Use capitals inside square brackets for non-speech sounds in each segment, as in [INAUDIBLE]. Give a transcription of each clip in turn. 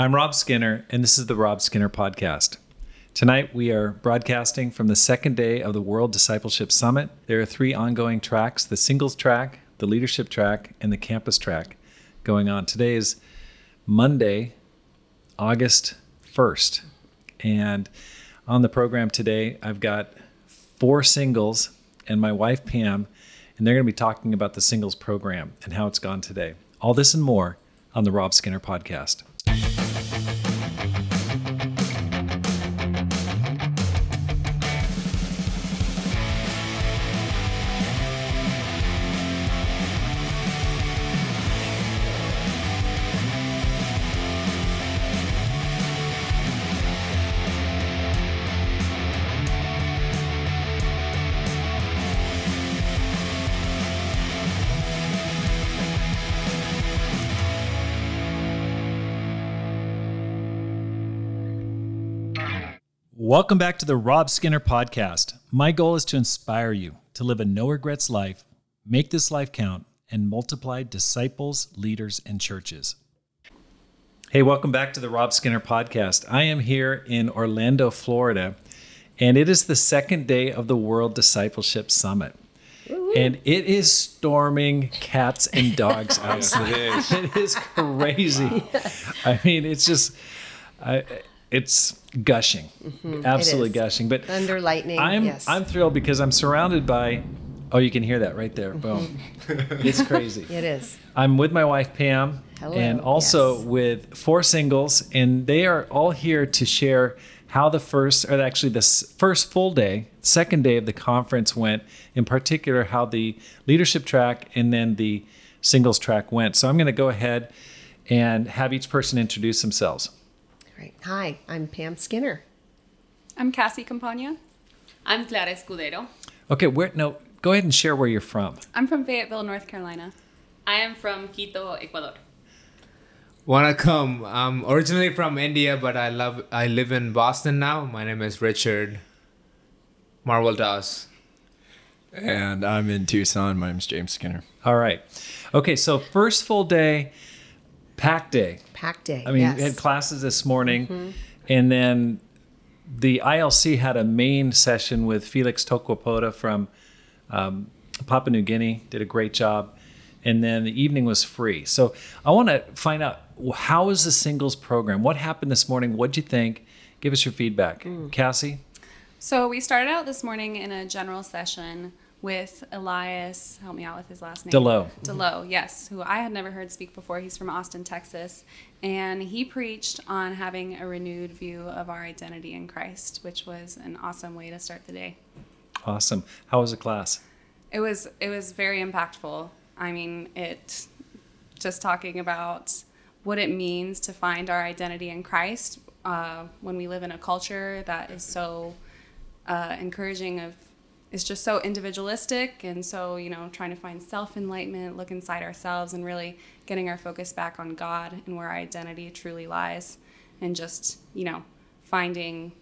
I'm Rob Skinner, and this is the Rob Skinner Podcast. Tonight, we are broadcasting from the second day of the World Discipleship Summit. There are three ongoing tracks the singles track, the leadership track, and the campus track going on. Today is Monday, August 1st. And on the program today, I've got four singles and my wife, Pam, and they're going to be talking about the singles program and how it's gone today. All this and more on the Rob Skinner Podcast. 何? Welcome back to the Rob Skinner Podcast. My goal is to inspire you to live a no regrets life, make this life count, and multiply disciples, leaders, and churches. Hey, welcome back to the Rob Skinner Podcast. I am here in Orlando, Florida, and it is the second day of the World Discipleship Summit. And it is storming cats and dogs [LAUGHS] outside. Yes, [LAUGHS] it is crazy. [LAUGHS] I mean, it's just, I, it's gushing, mm-hmm. absolutely is. gushing. But Thunder, lightning, I'm yes. I'm thrilled because I'm surrounded by. Oh, you can hear that right there. Boom. Mm-hmm. [LAUGHS] it's crazy. It is. I'm with my wife Pam, Hello, and also yes. with four singles, and they are all here to share how the first, or actually the first full day, second day of the conference went. In particular, how the leadership track and then the singles track went. So I'm going to go ahead and have each person introduce themselves. Great. Hi, I'm Pam Skinner. I'm Cassie Campagna. I'm Clara Escudero. Okay, where? No, go ahead and share where you're from. I'm from Fayetteville, North Carolina. I am from Quito, Ecuador. Wanna come? I'm originally from India, but I love I live in Boston now. My name is Richard. Marveldoss. And I'm in Tucson. My name's James Skinner. All right. Okay, so first full day, pack day. Pack day. I mean, yes. we had classes this morning, and then the ILC had a main session with Felix Tokwapota from um, Papua New Guinea. Did a great job, and then the evening was free. So I want to find out how is the singles program? What happened this morning? What'd you think? Give us your feedback, Cassie. So we started out this morning in a general session with Elias. Help me out with his last name. DeLo. DeLo, yes, who I had never heard speak before. He's from Austin, Texas, and he preached on having a renewed view of our identity in Christ, which was an awesome way to start the day. Awesome. How was the class? It was it was very impactful. I mean, it just talking about what it means to find our identity in Christ uh, when we live in a culture that is so uh, encouraging of is just so individualistic and so you know trying to find self enlightenment, look inside ourselves, and really getting our focus back on God and where our identity truly lies, and just you know finding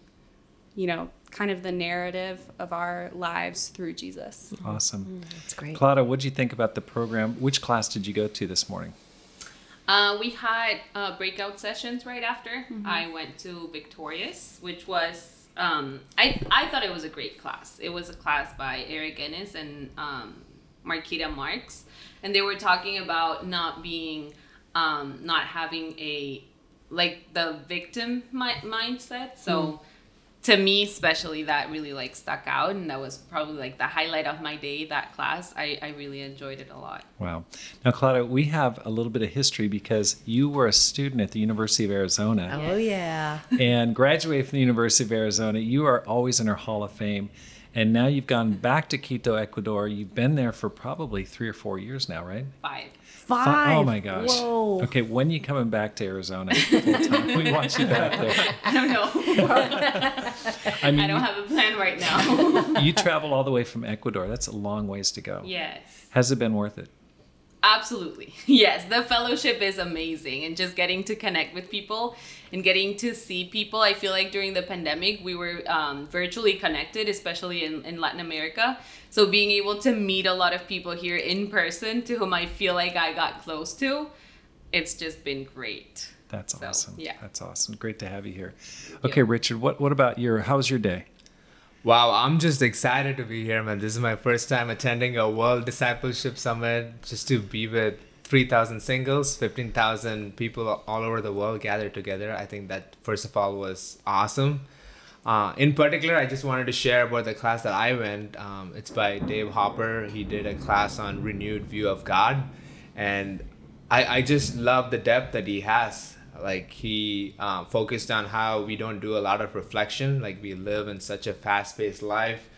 you know kind of the narrative of our lives through Jesus. Awesome. That's great. Claudia, what did you think about the program? Which class did you go to this morning? Uh, we had uh, breakout sessions right after. I went to Victorious, which was um, I I thought it was a great class. It was a class by Eric Ennis and um, Marquita Marks, and they were talking about not being um, not having a like the victim mi- mindset. So. To me, especially, that really like stuck out, and that was probably like the highlight of my day. That class, I, I really enjoyed it a lot. Wow. Now, Claudia, we have a little bit of history because you were a student at the University of Arizona Oh yeah. [LAUGHS] and graduated from the University of Arizona. You are always in our Hall of Fame. And now you've gone back to Quito, Ecuador. You've been there for probably three or four years now, right? Five. Fi- oh Five. Oh my gosh. Whoa. Okay, when you coming back to Arizona we want you back there. [LAUGHS] I don't know. I mean, I don't have a plan right now. [LAUGHS] you travel all the way from Ecuador. That's a long ways to go. yes. Has it been worth it? Absolutely. [LAUGHS] Yes, the fellowship is amazing and just getting to connect with people and getting to see people. I feel like during the pandemic, we were um, virtually connected, especially in, in Latin America. So being able to meet a lot of people here in person to whom I feel like I got close to, it's just been great. That's So, awesome. yeah. That's awesome. Great to have you here. Okay, Richard, what, what about your, how's your day? Wow, I'm just excited to be here, man. This is my first time attending a World Discipleship Summit just to be with 3,000 singles, 15,000 people all over the world gathered together. I think that, first of all, was awesome. Uh, in particular, I just wanted to share about the class that I went. Um, it's by Dave Hopper. He did a class on renewed view of God. And I, I just love the depth that he has like he um, focused on how we don't do a lot of reflection like we live in such a fast-paced life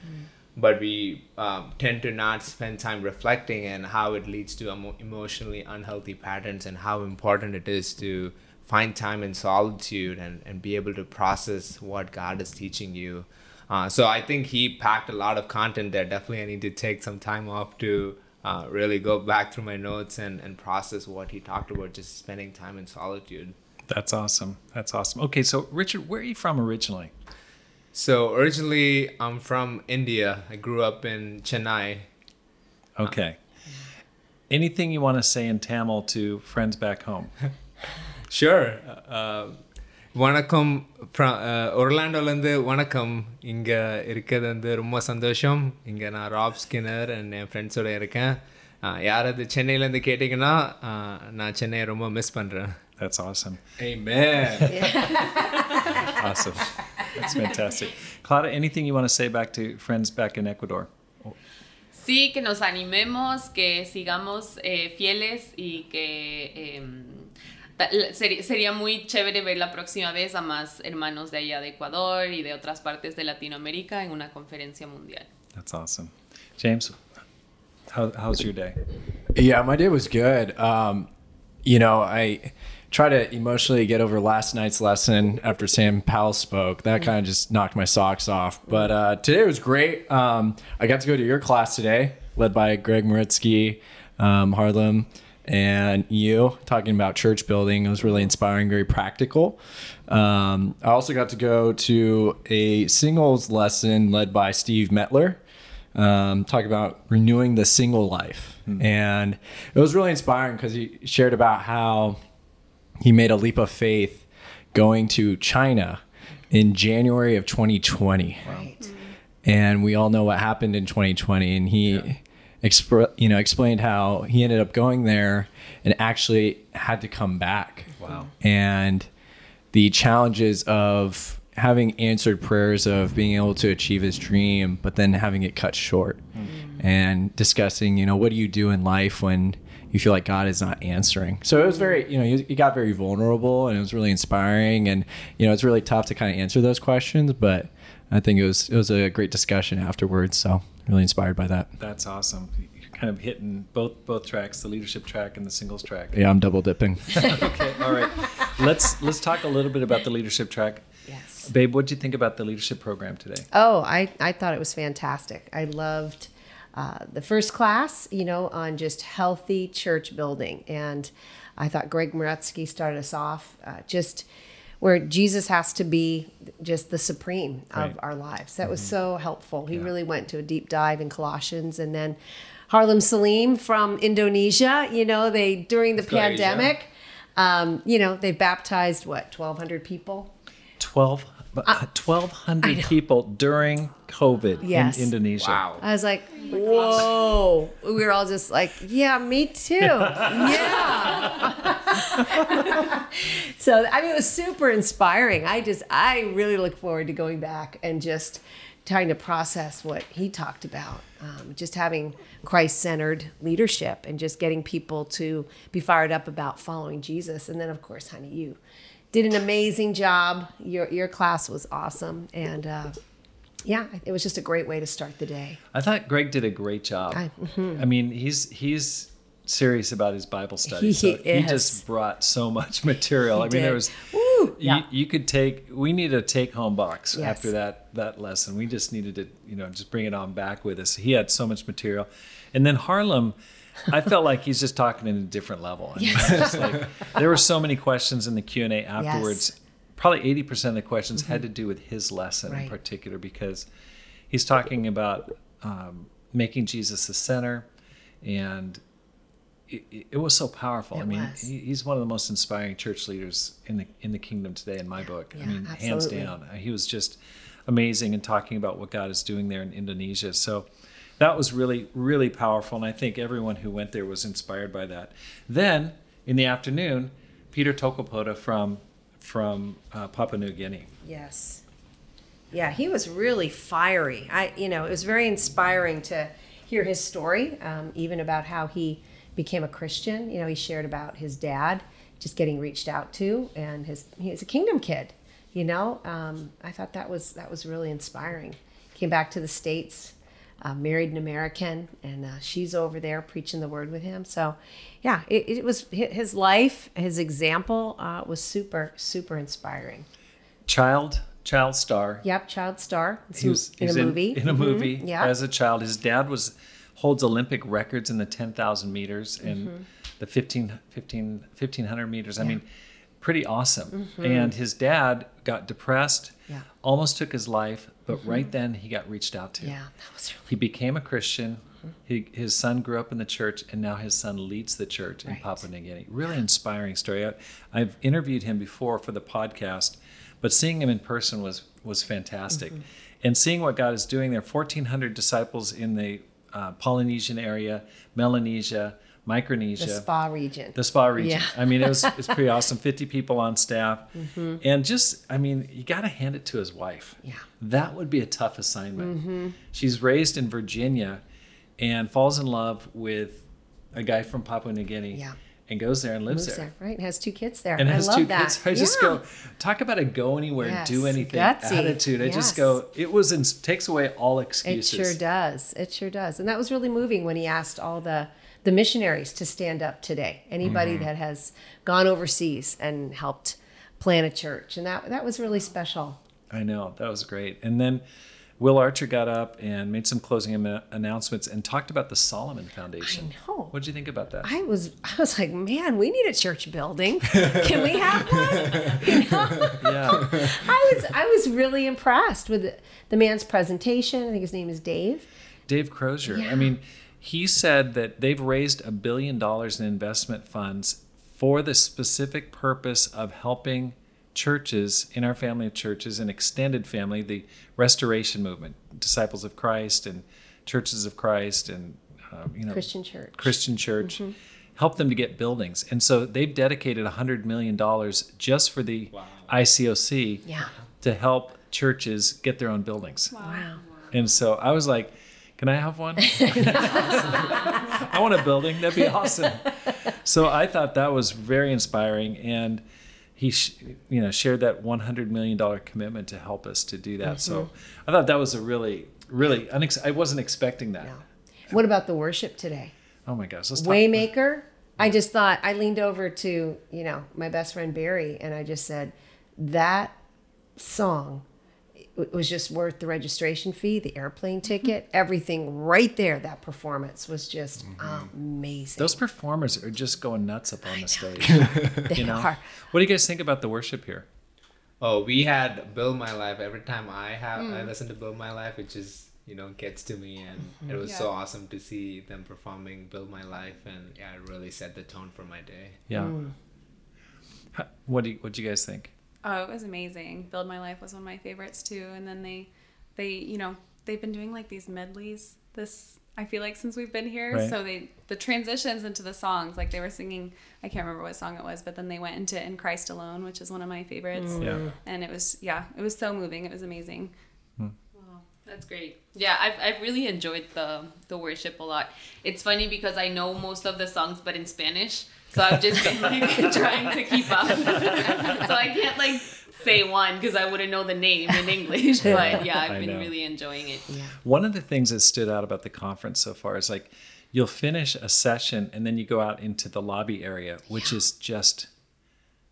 but we um, tend to not spend time reflecting and how it leads to emo- emotionally unhealthy patterns and how important it is to find time in solitude and, and be able to process what god is teaching you uh, so i think he packed a lot of content there definitely i need to take some time off to uh, really go back through my notes and, and process what he talked about just spending time in solitude That's awesome. That's awesome. Okay, so Richard, where are you from originally? So originally, I'm from India. I grew up in Chennai. Okay. Anything you want to say in Tamil to friends back home? [LAUGHS] Sure. Uh, வணக்கம் ஒர்லாண்டோலேருந்து வணக்கம் இங்கே இருக்கிறது வந்து ரொம்ப சந்தோஷம் இங்கே நான் rap Skinner and என் ஃப்ரெண்ட்ஸோட இருக்கேன் Uh, யாராவது சென்னையிலேருந்து கேட்டிங்கன்னா uh, நான் சென்னையை ரொம்ப மிஸ் பண்ணுறேன் That's awesome. Amen. [LAUGHS] Awesome. That's fantastic. Clara, anything you want to say back to friends back in Ecuador? Sí, que nos animemos, que sigamos eh, fieles y que em, ta- la- seri- sería muy chévere ver la próxima vez a más hermanos de allá de Ecuador y de otras partes de Latinoamérica en una conferencia mundial. That's awesome. James, how, how's your day? Yeah, my day was good. Um, you know, I try to emotionally get over last night's lesson after Sam Powell spoke. That kind of just knocked my socks off. But uh, today was great. Um, I got to go to your class today, led by Greg Maritsky, um, Harlem, and you, talking about church building. It was really inspiring, very practical. Um, I also got to go to a singles lesson led by Steve Metler um, talk about renewing the single life. And it was really inspiring because he shared about how he made a leap of faith going to China in January of 2020. Right. Mm. And we all know what happened in 2020. And he, expr- you know, explained how he ended up going there and actually had to come back. Wow. And the challenges of having answered prayers of being able to achieve his dream, but then having it cut short mm. and discussing, you know, what do you do in life when you feel like God is not answering? So it was very, you know, you, you got very vulnerable and it was really inspiring. And, you know, it's really tough to kind of answer those questions, but I think it was, it was a great discussion afterwards. So really inspired by that. That's awesome. You're kind of hitting both both tracks, the leadership track and the singles track. Yeah, I'm double dipping. [LAUGHS] Okay, all right. Let's let's talk a little bit about the leadership track. Yes. Babe, what did you think about the leadership program today? Oh, I, I thought it was fantastic. I loved uh, the first class, you know, on just healthy church building. And I thought Greg Moretsky started us off uh, just where Jesus has to be just the supreme of Right. our lives. That was so helpful. He really went to a deep dive in Colossians. And then Harlem Salim from Indonesia, you know, they, during the pandemic, um, you know, they baptized what, 1,200 people? 12 uh, 1200 people during COVID Yes. in Indonesia. I was like, whoa. We were all just like, yeah, me too. [LAUGHS] Yeah. [LAUGHS] so, I mean, it was super inspiring. I just, I really look forward to going back and just trying to process what he talked about. Um, just having Christ centered leadership and just getting people to be fired up about following Jesus. And then, of course, honey, you did an amazing job. Your, your class was awesome. And, uh, yeah, it was just a great way to start the day. I thought Greg did a great job. I- I mean, he's he's serious about his Bible study. He so he just brought so much [LAUGHS] material. I mean, did. there was Woo! you, Yeah. you could take we need a take home box Yes. after that that lesson. We just needed to, you know, just bring it on back with us. He had so much material. And then Harlem I felt like he's just talking at a different level. Just [LAUGHS] like, there were so many questions in the Q and A afterwards. Yes. Probably eighty percent of the questions had to do with his lesson in Mm-hmm. Particular because he's talking about um, making Jesus the center and it, it was so powerful. It I mean, he, he's one of the most inspiring church leaders in the in the kingdom today, in my book. yeah, I mean, hands down. He was just amazing and talking about what God is doing there in Indonesia. So that was really really powerful, and I think everyone who went there was inspired by that. Then in the afternoon, Peter Tokopoda from from uh, Papua New Guinea. Yes. Yeah, he was really fiery. I, you know, it was very inspiring to hear his story, um, even about how he became a Christian. You know, he shared about his dad just getting reached out to, and his he's a kingdom kid. You know, um, I thought that was that was really inspiring. Came back to the states, uh, married an American, and uh, she's over there preaching the word with him. So, yeah, it, it was his life, his example uh, was super super inspiring. Child child star. Yep, child star. It's He was, in a movie. In, a Mhm. movie Yeah. as a child. His dad was holds Olympic records in the 10,000 meters and Mm-hmm. the 15, 15, 1500 meters. I mean, pretty awesome. Mm-hmm. And his dad got depressed, Yeah. almost took his life, but right then he got reached out to. yeah, that was really He became a Christian. He, his son grew up in the church, and now his son leads the church in Papua New Guinea. Really inspiring story. I, I've interviewed him before for the podcast, but seeing him in person was was fantastic. Mm-hmm. And seeing what God is doing there, 1,400 disciples in the uh, Polynesian area, Melanesia, Micronesia, the spa region. the spa region. Yeah. I mean, it was it's pretty [LAUGHS] awesome. Fifty people on staff, Mm-hmm. and just I mean, you got to hand it to his wife. Yeah. that would be a tough assignment. Mm-hmm. She's raised in Virginia, and falls in love with a guy from Papua New Guinea. Yeah. and goes there and lives there. there, right? And has two kids there. And I has two that. kids. [LAUGHS] I just go talk about a go anywhere, Yes, do anything gutsy. attitude. I just go. It was in, takes away all excuses. It sure does. It sure does. And that was really moving when he asked all the the missionaries to stand up today. Anybody Mm-hmm. that has gone overseas and helped plant a church, and that that was really special. I know that was great. And then Will Archer got up and made some closing am- announcements and talked about the Solomon Foundation. I know. What did you think about that? I was I was like, man, we need a church building. [LAUGHS] Can we have one? You know? yeah, [LAUGHS] I was I was really impressed with the, the man's presentation. I think his name is Dave. Dave Crozier. Yeah. I mean, he said that they've raised a billion dollars in investment funds for the specific purpose of helping churches in our family of churches and extended family, the restoration movement, disciples of Christ and churches of Christ and um, you know Christian church. Christian church, Mm-hmm. help them to get buildings. And so they've dedicated a $100 million just for the ICOC Yeah. to help churches get their own buildings. Wow. And so I was like, can I have one? [LAUGHS] [LAUGHS] I want a building. That'd be awesome. So I thought that was very inspiring. And he, sh- you know, shared that $100 million commitment to help us to do that. So mm-hmm. I thought that was a really, really, unex- I wasn't expecting that. What about the worship today? Oh my gosh. Let's talk. Waymaker. I just thought I leaned over to you know my best friend Barry, and I just said that song w- was just worth the registration fee, the airplane ticket, everything right there. That performance was just amazing. Those performers are just going nuts up on the stage. [LAUGHS] they You know? are. What do you guys think about the worship here? Oh, we had "Build My Life." Every time I have Hmm. I listen to "Build My Life," it just you know gets to me, and it was so awesome to see them performing "Build My Life," and yeah, it really set the tone for my day. Yeah. Mm. What do you, what do you guys think? Oh, it was amazing. Build My Life was one of my favorites too. And then they, they, you know, they've been doing like these medleys. This I feel like since we've been here. Right. So they the transitions into the songs, like they were singing. I can't remember what song it was, but then they went into "In Christ Alone," which is one of my favorites. Oh, yeah. And it was yeah, it was so moving. It was amazing. Hmm. Wow, that's great. Yeah, I've, I've really enjoyed the the worship a lot. It's funny because I know most of the songs, but in Spanish, so I've just been like [LAUGHS] trying to keep up. [LAUGHS] so I can't like say one because I wouldn't know the name in English. But yeah, I I've been know. really enjoying it. One of the things that stood out about the conference so far is like you'll finish a session and then you go out into the lobby area, which is just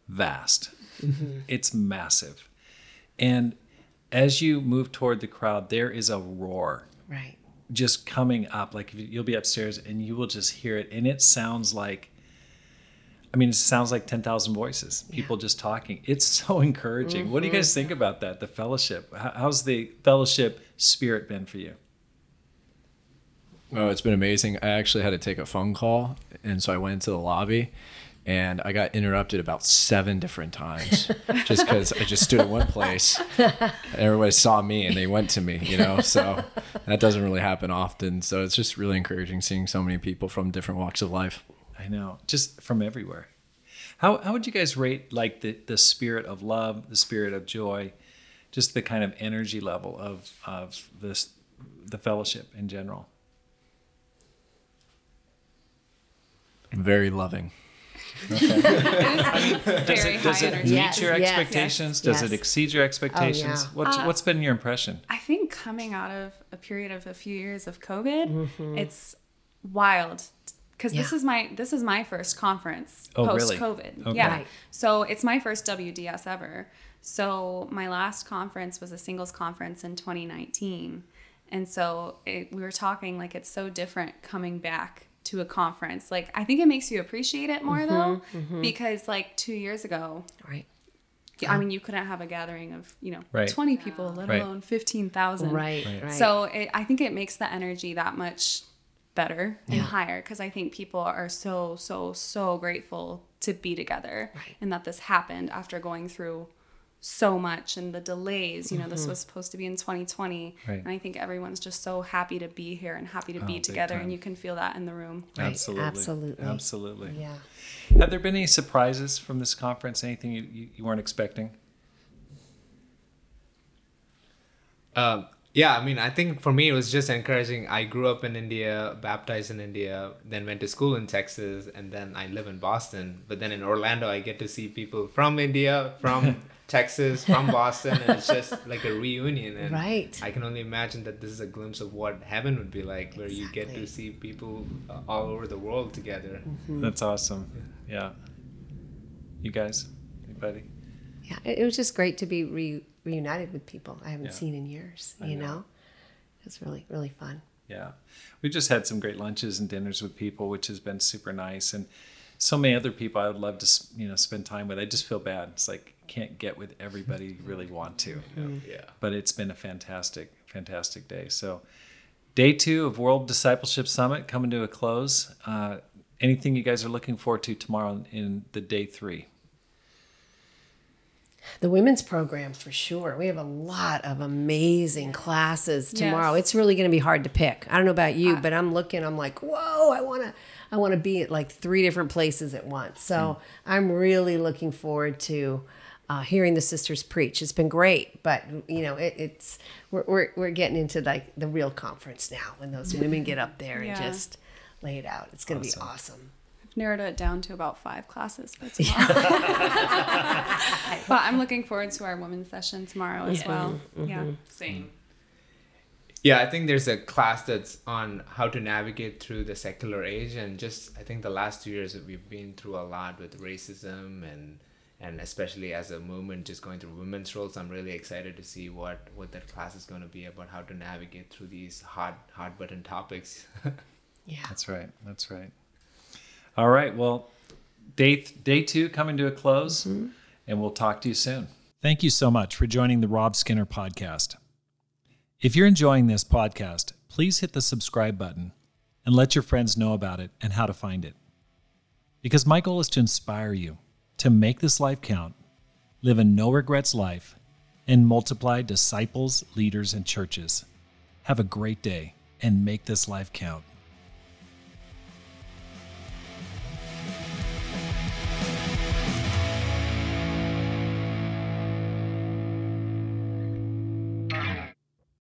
vast. Mm-hmm. It's massive. And as you move toward the crowd, there is a roar Right. just coming up. Like you'll be upstairs and you will just hear it. And it sounds like, I mean, it sounds like 10,000 voices, people just talking. It's so [LAUGHS] encouraging. What do you guys mm-hmm. think about that? The fellowship. How's the fellowship spirit been for you? Oh, it's been amazing. I actually had to take a phone call, and so I went into the lobby, and I got interrupted about seven different times, [LAUGHS] just because I just stood in one place. Everybody saw me, and they went to me. You know, so that doesn't really happen often. So it's just really encouraging seeing so many people from different walks of life. I know, just from everywhere. How how would you guys rate like the the spirit of love, the spirit of joy, just the kind of energy level of of this the fellowship in general? Very loving. Does Very it, does it meet Yes, your yes, expectations? yes, Does it exceed your expectations? yeah. What's what's been your impression? I think coming out of a period of a few years of COVID, Mm-hmm. it's wild because this is my this is my first conference Oh, post really? COVID. Okay. Yeah, so it's my first WDS ever. So my last conference was a singles conference in 2019, and so it, we were talking like it's so different coming back to a conference. Like I think it makes you appreciate it more though, mm-hmm, mm-hmm. because like two years ago, Right. I mean, you couldn't have a gathering of you know Right. 20 people, let Right. alone 15,000. Right. Right. So it, I think it makes the energy that much better and higher because I think people are so so so grateful to be together Right. and that this happened after going through so much and the delays. You know, Mm-hmm. this was supposed to be in 2020, Right. and I think everyone's just so happy to be here and happy to Oh, be together, time. and you can feel that in the room. Right. Absolutely. Absolutely. Absolutely. Yeah. Have there been any surprises from this conference? Anything you, you, you weren't expecting? Um, yeah, I mean, I think for me it was just encouraging. I grew up in India, baptized in India, then went to school in Texas, and then I live in Boston. But then in Orlando, I get to see people from India, from [LAUGHS] Texas, from Boston, and it's just like a reunion. And Right. I can only imagine that this is a glimpse of what heaven would be like, where you get to see people uh, all over the world together. That's awesome. Yeah. You guys? Anybody? Yeah. It, it was just great to be re- reunited with people I haven't Yeah. seen in years. I You know. know. It's really really fun. Yeah. We've just had some great lunches and dinners with people, which has been super nice. And so many other people I would love to, you know, spend time with. I just feel bad. It's like, can't get with everybody you really want to. Yeah. But it's been a fantastic, fantastic day. So, day two of World Discipleship Summit coming to a close. Uh, anything you guys are looking forward to tomorrow in the day three? The women's program for sure. We have a lot of amazing classes tomorrow. Yes. It's really going to be hard to pick. I don't know about you, but I'm looking. I'm like, whoa! I want to. I want to be at like three different places at once. So I'm really looking forward to uh, hearing the sisters preach. It's been great, but you know, it, it's we're, we're we're getting into like the real conference now when those women get up there and just lay it out. It's going to Awesome. be awesome. I've narrowed it down to about five classes for [LAUGHS] tomorrow. but I'm looking forward to our women's session tomorrow as well. Mm-hmm. Yeah. Mm-hmm. Same. Yeah, I think there's a class that's on how to navigate through the secular age, and just I think the last two years we've been through a lot with racism and and especially as a movement just going through women's roles. I'm really excited to see what what that class is going to be about how to navigate through these hard hot button topics. [LAUGHS] Yeah. That's right. That's right. All right. Well, day th- day two coming to a close, mm-hmm. and we'll talk to you soon. Thank you so much for joining the Rob Skinner podcast. If you're enjoying this podcast, please hit the subscribe button and let your friends know about it and how to find it. Because my goal is to inspire you to make this life count, live a no regrets life, and multiply disciples, leaders, and churches. Have a great day and make this life count.